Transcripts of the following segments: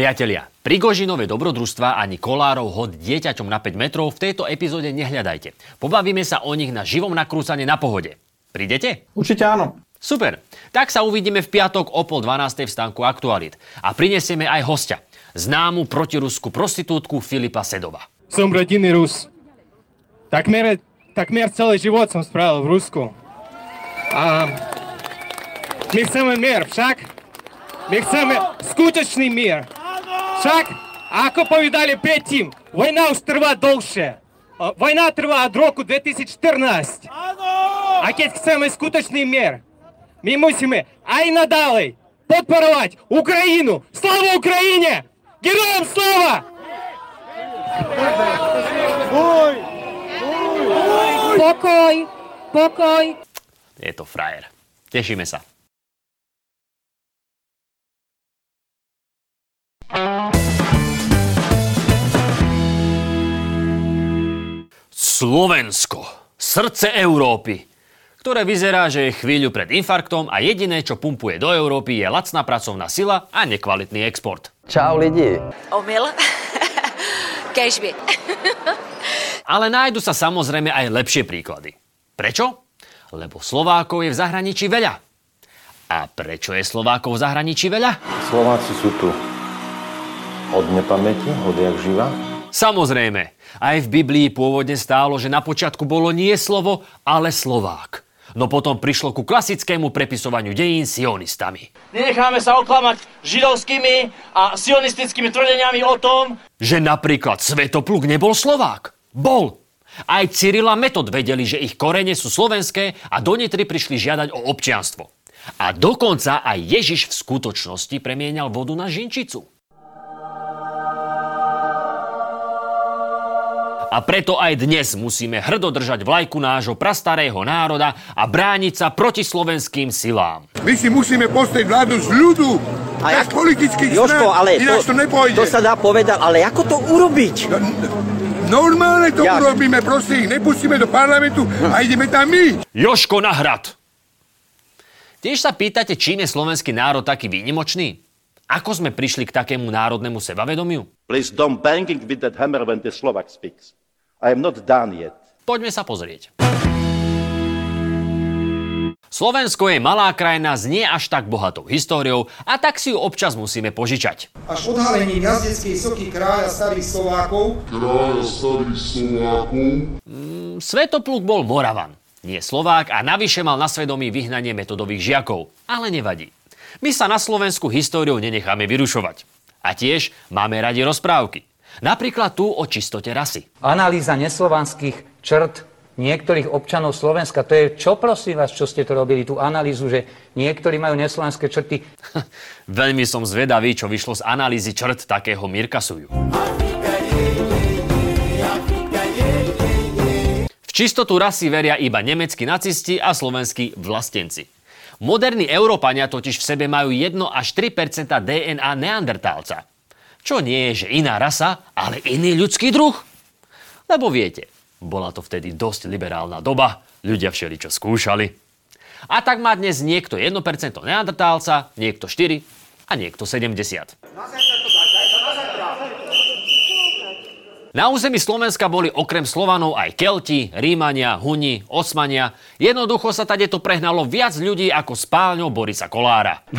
Priatelia, Prigožinové dobrodružstva ani Kolárov hod dieťaťom na 5 metrov v tejto epizóde nehľadajte. Pobavíme sa o nich na živom nakrúcane na pohode. Prídete? Určite áno. Super. Tak sa uvidíme v piatok o pol 12. v stánku Aktualit. A prinesieme aj hostia. Známu protiruskú prostitútku Filipa Sedova. Som rodinný Rus. Takmer, takmer celý život som spravil v Rusku. A my chceme mier, však? My chceme skutočný mier. Шаг. Ако повідалі п'ятім, війна устрва довше. Э, війна триває від року 2014. А кець хочемо скуточний мір. Ми мусимо, а й надалі, підпорувати Україну. Слава Україні! Героям слава! Pokoj, pokoj. Je to frajer. Tešíme sa. Slovensko. Srdce Európy ktoré vyzerá, že je chvíľu pred infarktom a jediné, čo pumpuje do Európy, je lacná pracovná sila a nekvalitný export. Čau lidi. Omyl. Kežby. Ale nájdu sa samozrejme aj lepšie príklady. Prečo? Lebo Slovákov je v zahraničí veľa. A prečo je Slovákov v zahraničí veľa? Slováci sú tu od nepamäti, od jak živa. Samozrejme, aj v Biblii pôvodne stálo, že na počiatku bolo nie slovo, ale Slovák. No potom prišlo ku klasickému prepisovaniu dejín sionistami. Nenecháme sa oklamať židovskými a sionistickými tvrdeniami o tom, že napríklad Svetopluk nebol Slovák. Bol. Aj Cyril a Metod vedeli, že ich korene sú slovenské a do Nitry prišli žiadať o občianstvo. A dokonca aj Ježiš v skutočnosti premienial vodu na žinčicu. A preto aj dnes musíme hrdo držať vlajku nášho prastarého národa a brániť sa proti slovenským silám. My si musíme postaviť vládu z ľudu, a jak, politických Jožko, ale ináč to, to nepôjde. To sa dá povedať, ale ako to urobiť? No, normálne to Jak? urobíme, proste ich nepustíme do parlamentu a ideme tam my. Joško na hrad. Tiež sa pýtate, čím je slovenský národ taký výnimočný? Ako sme prišli k takému národnému sebavedomiu? Please don't banging with that hammer when the Slovak speaks. I am not done yet. Poďme sa pozrieť. Slovensko je malá krajina s nie až tak bohatou históriou a tak si ju občas musíme požičať. Až odhalením jazdeckej soky kráľa starých Slovákov kráľa starých Slovákov mm, Svetopluk bol Moravan, nie Slovák a navyše mal na svedomí vyhnanie metodových žiakov. Ale nevadí. My sa na Slovensku históriou nenecháme vyrušovať. A tiež máme radi rozprávky. Napríklad tu o čistote rasy. Analýza neslovanských črt niektorých občanov Slovenska. To je čo prosím vás, čo ste to robili, tú analýzu, že niektorí majú neslovanské črty? Veľmi som zvedavý, čo vyšlo z analýzy črt takého Mirka Suju. V čistotu rasy veria iba nemeckí nacisti a slovenskí vlastenci. Moderní Európania totiž v sebe majú 1 až 3% DNA neandertálca. Čo nie je, že iná rasa, ale iný ľudský druh? Lebo viete, bola to vtedy dosť liberálna doba, ľudia všeličo skúšali. A tak má dnes niekto 1% neandertálca, niekto 4 a niekto 70. Na území Slovenska boli okrem Slovanov aj Kelti, Rímania, Huni, Osmania. Jednoducho sa tade to prehnalo viac ľudí ako spálňou Borisa Kolára.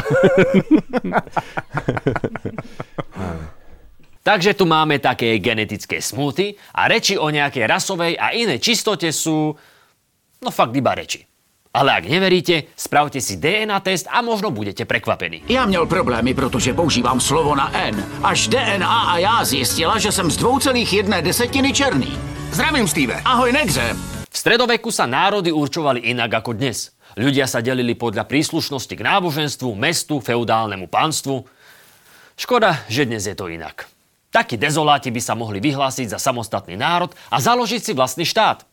Takže tu máme také genetické smuty a reči o nejakej rasovej a inej čistote sú, no fakt iba reči. Ale ak neveríte, spravte si DNA test a možno budete prekvapení. Já měl problémy, protože používám slovo na N. Až DNA a já zjistila, že jsem z dvou celých jedné desetiny černý. Zdravím, Steve. Ahoj, Negře. V stredoveku sa národy určovali inak ako dnes. Ľudia sa delili podľa príslušnosti k náboženstvu, mestu, feudálnemu pánstvu. Škoda, že dnes je to inak. Takí dezoláti by sa mohli vyhlásiť za samostatný národ a založiť si vlastný štát.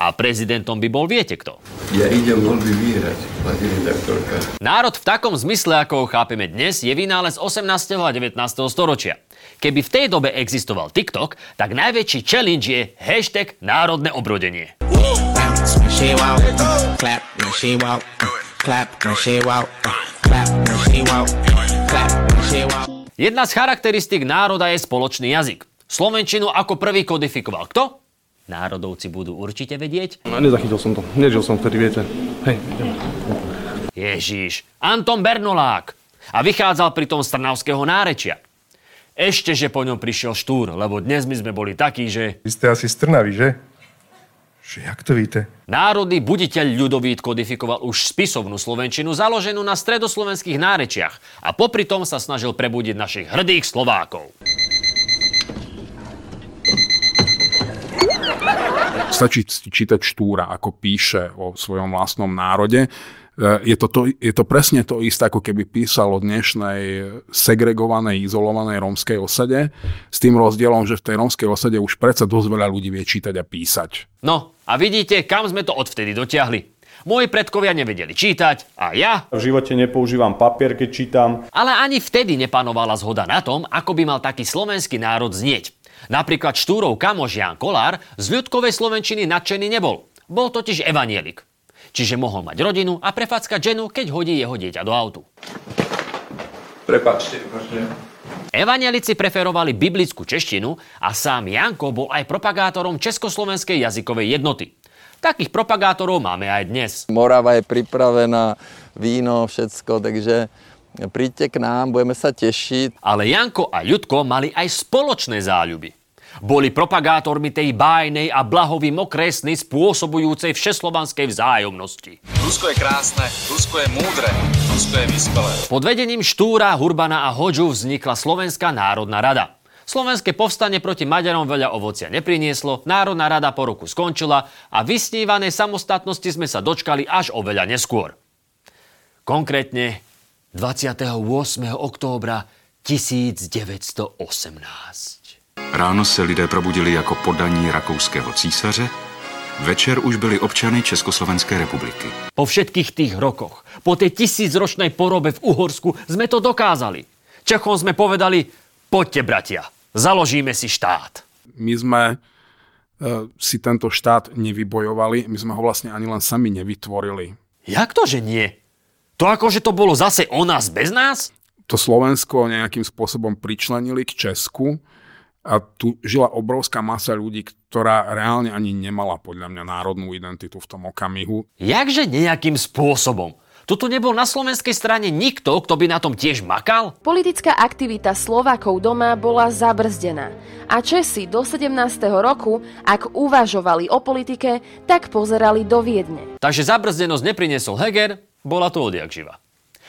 A prezidentom by bol viete kto? Ja idem voľby vyhrať, pani redaktorka. Národ v takom zmysle, ako ho chápeme dnes, je vynález 18. a 19. storočia. Keby v tej dobe existoval TikTok, tak najväčší challenge je hashtag národné obrodenie. Jedna z charakteristik národa je spoločný jazyk. Slovenčinu ako prvý kodifikoval kto? Národovci budú určite vedieť. No, nezachytil som to. Nežil som vtedy, viete. Hej, ideme. Ježiš, Anton Bernolák. A vychádzal pri tom z Trnavského nárečia. Ešte, že po ňom prišiel Štúr, lebo dnes my sme boli takí, že... Vy ste asi z Trnavy, že? Že jak to víte? Národný buditeľ ľudovít kodifikoval už spisovnú slovenčinu založenú na stredoslovenských nárečiach a popri tom sa snažil prebudiť našich hrdých Slovákov. Stačí čítať Štúra, ako píše o svojom vlastnom národe. Je to, to, je to presne to isté, ako keby písal o dnešnej segregovanej, izolovanej rómskej osade, s tým rozdielom, že v tej rómskej osade už predsa dosť veľa ľudí vie čítať a písať. No a vidíte, kam sme to odvtedy dotiahli. Moji predkovia nevedeli čítať a ja... V živote nepoužívam papier, keď čítam. Ale ani vtedy nepanovala zhoda na tom, ako by mal taký slovenský národ znieť. Napríklad Štúrov kamoš Jan Kolár z ľudkovej slovenčiny nadšený nebol. Bol totiž evanielik. Čiže mohol mať rodinu a prefackať ženu, keď hodí jeho dieťa do autu. Prepačte, prepačte. Evanielici preferovali biblickú češtinu a sám Janko bol aj propagátorom Československej jazykovej jednoty. Takých propagátorov máme aj dnes. Morava je pripravená, víno, všetko, takže príďte k nám, budeme sa tešiť. Ale Janko a Ľudko mali aj spoločné záľuby. Boli propagátormi tej bájnej a blahovým okresny spôsobujúcej všeslovanskej vzájomnosti. Rusko je krásne, Rusko je múdre, Rusko je vyspelé. Pod vedením Štúra, Hurbana a Hoďu vznikla Slovenská národná rada. Slovenské povstanie proti Maďarom veľa ovocia neprinieslo, Národná rada po roku skončila a vysnívanej samostatnosti sme sa dočkali až oveľa neskôr. Konkrétne 28. októbra 1918. Ráno se lidé probudili jako podaní rakouského císaře, večer už byli občany Československé republiky. Po všetkých tých rokoch, po tej tisícročnej porobe v Uhorsku sme to dokázali. Čechom sme povedali, poďte bratia, založíme si štát. My sme e, si tento štát nevybojovali, my sme ho vlastne ani len sami nevytvorili. Jak to, že nie? To ako, že to bolo zase o nás bez nás? To Slovensko nejakým spôsobom pričlenili k Česku, a tu žila obrovská masa ľudí, ktorá reálne ani nemala podľa mňa národnú identitu v tom okamihu. Jakže nejakým spôsobom? Toto nebol na slovenskej strane nikto, kto by na tom tiež makal? Politická aktivita Slovákov doma bola zabrzdená. A Česi do 17. roku, ak uvažovali o politike, tak pozerali do Viedne. Takže zabrzdenosť neprinesol Heger, bola to odjak živa.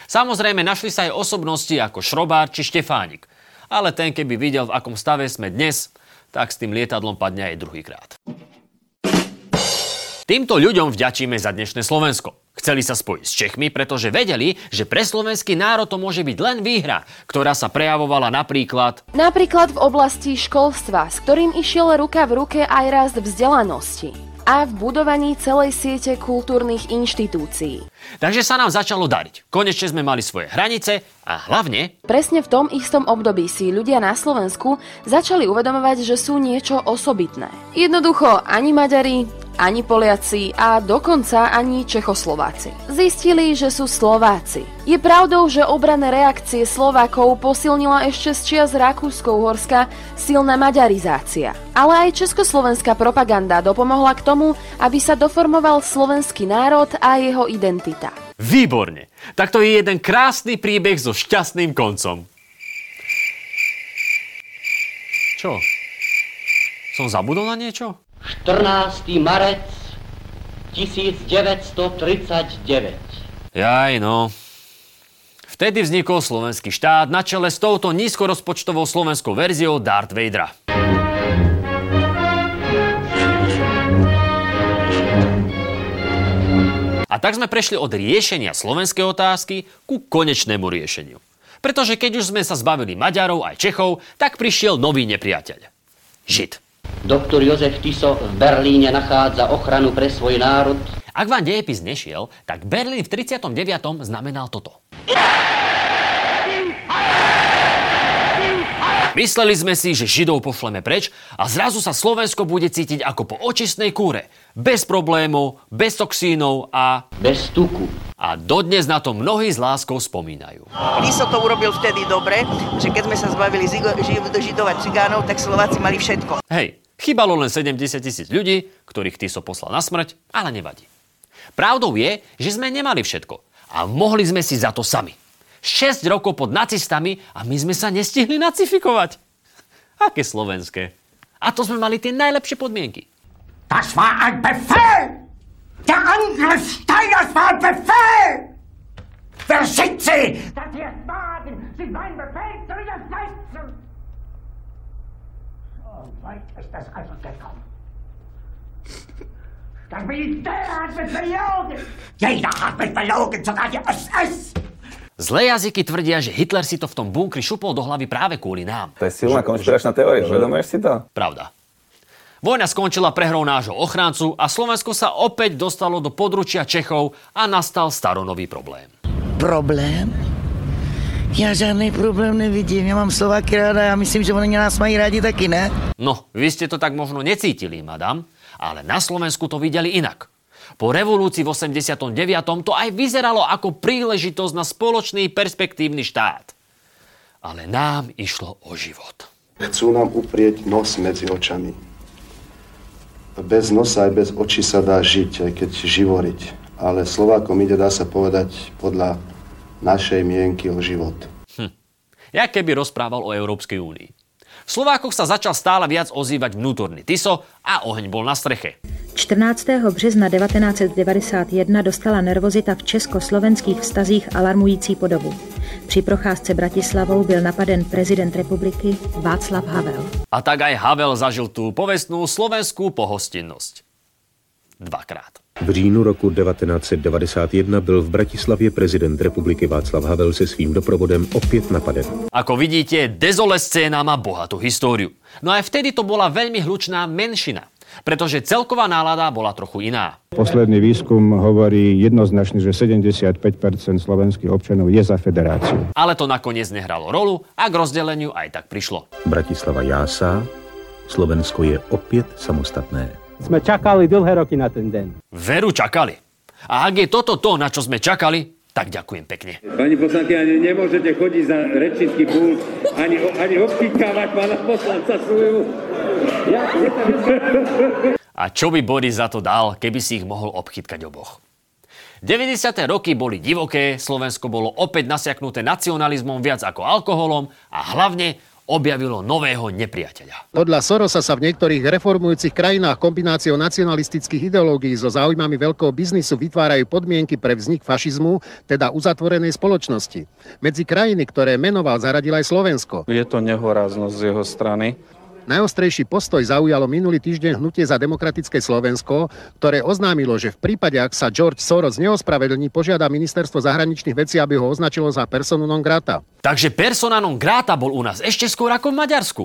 Samozrejme, našli sa aj osobnosti ako Šrobár či Štefánik – ale ten keby videl, v akom stave sme dnes, tak s tým lietadlom padne aj druhýkrát. Týmto ľuďom vďačíme za dnešné Slovensko. Chceli sa spojiť s Čechmi, pretože vedeli, že pre slovenský národ to môže byť len výhra, ktorá sa prejavovala napríklad... Napríklad v oblasti školstva, s ktorým išiel ruka v ruke aj rast vzdelanosti a v budovaní celej siete kultúrnych inštitúcií. Takže sa nám začalo dariť. Konečne sme mali svoje hranice a hlavne... Presne v tom istom období si ľudia na Slovensku začali uvedomovať, že sú niečo osobitné. Jednoducho ani Maďari, ani Poliaci a dokonca ani Čechoslováci. Zistili, že sú Slováci. Je pravdou, že obrané reakcie Slovákov posilnila ešte z čias Rakúsko-Uhorska silná maďarizácia. Ale aj československá propaganda dopomohla k tomu, aby sa doformoval slovenský národ a jeho identita. Výborne! Tak to je jeden krásny príbeh so šťastným koncom. Čo? Som zabudol na niečo? 14. marec 1939. Jaj, no. Vtedy vznikol slovenský štát na čele s touto nízkorozpočtovou slovenskou verziou Darth Vadera. A tak sme prešli od riešenia slovenskej otázky ku konečnému riešeniu. Pretože keď už sme sa zbavili Maďarov aj Čechov, tak prišiel nový nepriateľ. Žid. Doktor Jozef Tiso v Berlíne nachádza ochranu pre svoj národ. Ak vám dejepis nešiel, tak Berlín v 39. znamenal toto. Mysleli sme si, že Židov pošleme preč a zrazu sa Slovensko bude cítiť ako po očistnej kúre. Bez problémov, bez toxínov a... Bez tuku. A dodnes na to mnohí s láskou spomínajú. Tiso to urobil vtedy dobre, že keď sme sa zbavili židov a cigánov, tak Slováci mali všetko. Hej, chýbalo len 70 tisíc ľudí, ktorých Tiso poslal na smrť, ale nevadí. Pravdou je, že sme nemali všetko a mohli sme si za to sami. 6 rokov pod nacistami a my sme sa nestihli nacifikovať. Aké slovenské. A to sme mali tie najlepšie podmienky. Das war ein Befehl! Der Angriff Steiners war ein Befehl! Wer sind Sie, dass Sie es wagen, sich meinen Befehl zu widersetzen? So weit ist es also gekommen. Das Militär hat mich belogen! Jeder hat mich belogen, sogar die SS! Zlé jazyky tvrdia, že Hitler si to v tom bunkri šupol do hlavy práve kvôli nám. To je silná konšpiračná teória, uvedomuješ si to? Pravda. Vojna skončila prehrou nášho ochráncu a Slovensko sa opäť dostalo do područia Čechov a nastal staronový problém. Problém? Ja žiadny problém nevidím. Ja mám Slováky ráda a ja myslím, že oni nás mají rádi taky, ne? No, vy ste to tak možno necítili, madam, ale na Slovensku to videli inak. Po revolúcii v 89. to aj vyzeralo ako príležitosť na spoločný perspektívny štát. Ale nám išlo o život. Chcú nám uprieť nos medzi očami. Bez nosa aj bez očí sa dá žiť, aj keď živoriť. Ale Slovákom ide, dá sa povedať, podľa našej mienky o život. Hm. Ja keby rozprával o Európskej únii. V Slovákoch sa začal stále viac ozývať vnútorný Tiso a oheň bol na streche. 14. března 1991 dostala nervozita v československých vztazích alarmující podobu. Při procházce Bratislavou byl napaden prezident republiky Václav Havel. A tak aj Havel zažil tú povestnú slovenskú pohostinnosť. Dvakrát. V říjnu roku 1991 byl v Bratislavě prezident republiky Václav Havel se svým doprovodem opět napaden. Ako vidíte, dezole scéna má bohatú históriu. No aj vtedy to bola veľmi hlučná menšina pretože celková nálada bola trochu iná. Posledný výskum hovorí jednoznačne, že 75% slovenských občanov je za federáciu. Ale to nakoniec nehralo rolu a k rozdeleniu aj tak prišlo. Bratislava jásá, Slovensko je opäť samostatné. Sme čakali dlhé roky na ten deň. Veru čakali. A ak je toto to, na čo sme čakali, tak ďakujem pekne. Pani poslanky, ani nemôžete chodiť za rečnícky pult, ani, ani obchýtkávať pána poslanca svoju. Ja, A čo by Boris za to dal, keby si ich mohol obchytkať oboch? 90. roky boli divoké, Slovensko bolo opäť nasiaknuté nacionalizmom viac ako alkoholom a hlavne objavilo nového nepriateľa. Podľa Sorosa sa v niektorých reformujúcich krajinách kombináciou nacionalistických ideológií so záujmami veľkého biznisu vytvárajú podmienky pre vznik fašizmu, teda uzatvorenej spoločnosti. Medzi krajiny, ktoré menoval, zaradil aj Slovensko. Je to nehoráznosť z jeho strany. Najostrejší postoj zaujalo minulý týždeň hnutie za demokratické Slovensko, ktoré oznámilo, že v prípade, ak sa George Soros neospravedlní, požiada ministerstvo zahraničných vecí, aby ho označilo za personu non grata. Takže persona non grata bol u nás ešte skôr ako v Maďarsku.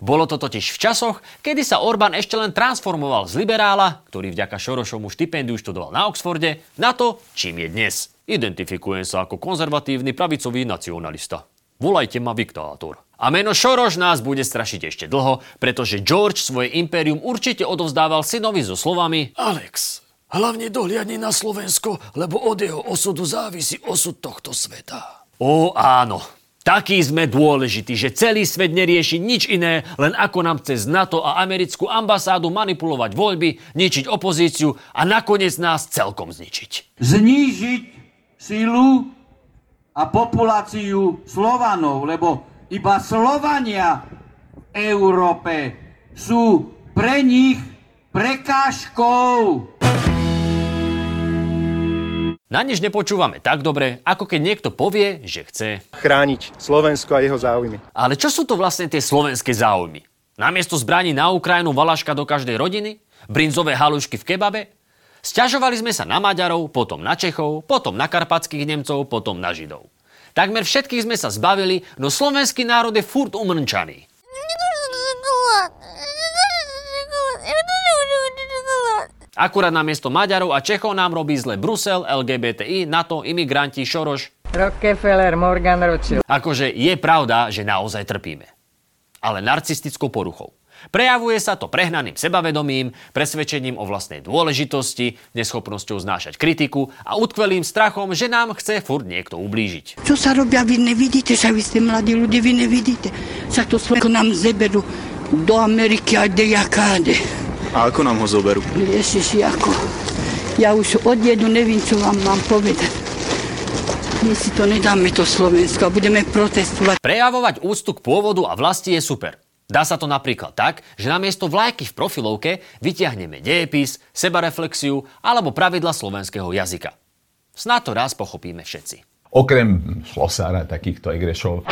Bolo to totiž v časoch, kedy sa Orbán ešte len transformoval z liberála, ktorý vďaka Šorošomu štipendiu študoval na Oxforde, na to, čím je dnes. Identifikujem sa ako konzervatívny pravicový nacionalista. Volajte ma Viktátor. A meno Šoroš nás bude strašiť ešte dlho, pretože George svoje impérium určite odovzdával synovi so slovami Alex, hlavne dohliadni na Slovensko, lebo od jeho osudu závisí osud tohto sveta. Ó áno, taký sme dôležití, že celý svet nerieši nič iné, len ako nám cez NATO a americkú ambasádu manipulovať voľby, ničiť opozíciu a nakoniec nás celkom zničiť. Znížiť sílu a populáciu Slovanov, lebo iba Slovania v Európe sú pre nich prekážkou. Na nič nepočúvame tak dobre, ako keď niekto povie, že chce chrániť Slovensko a jeho záujmy. Ale čo sú to vlastne tie slovenské záujmy? Namiesto zbraní na Ukrajinu valaška do každej rodiny? Brinzové halušky v kebabe? Sťažovali sme sa na Maďarov, potom na Čechov, potom na karpatských Nemcov, potom na Židov. Takmer všetkých sme sa zbavili, no slovenský národ je furt umrnčaný. Akurát namiesto Maďarov a Čechov nám robí zle Brusel, LGBTI, NATO, imigranti, Šoroš. Rockefeller, Morgan Rothschild. Akože je pravda, že naozaj trpíme. ale narcistickou poruchou. Prejavuje sa to prehnaným sebavedomím, presvedčením o vlastnej dôležitosti, neschopnosťou znášať kritiku a utkvelým strachom, že nám chce furt niekto ublížiť. Čo sa robia, vy nevidíte, že vy ste mladí ľudia, vy nevidíte. Sa to Slovensko nám zeberú do Ameriky a jakáde. A ako nám ho zoberú? Ježiši, ako. Ja už od jedu nevím, čo vám mám povedať. My si to nedáme to Slovensko a budeme protestovať. Prejavovať úctu k pôvodu a vlasti je super. Dá sa to napríklad tak, že namiesto vlajky v profilovke vyťahneme dejepis, sebareflexiu alebo pravidla slovenského jazyka. Snad to raz pochopíme všetci. Okrem Slosára, takýchto egrešov.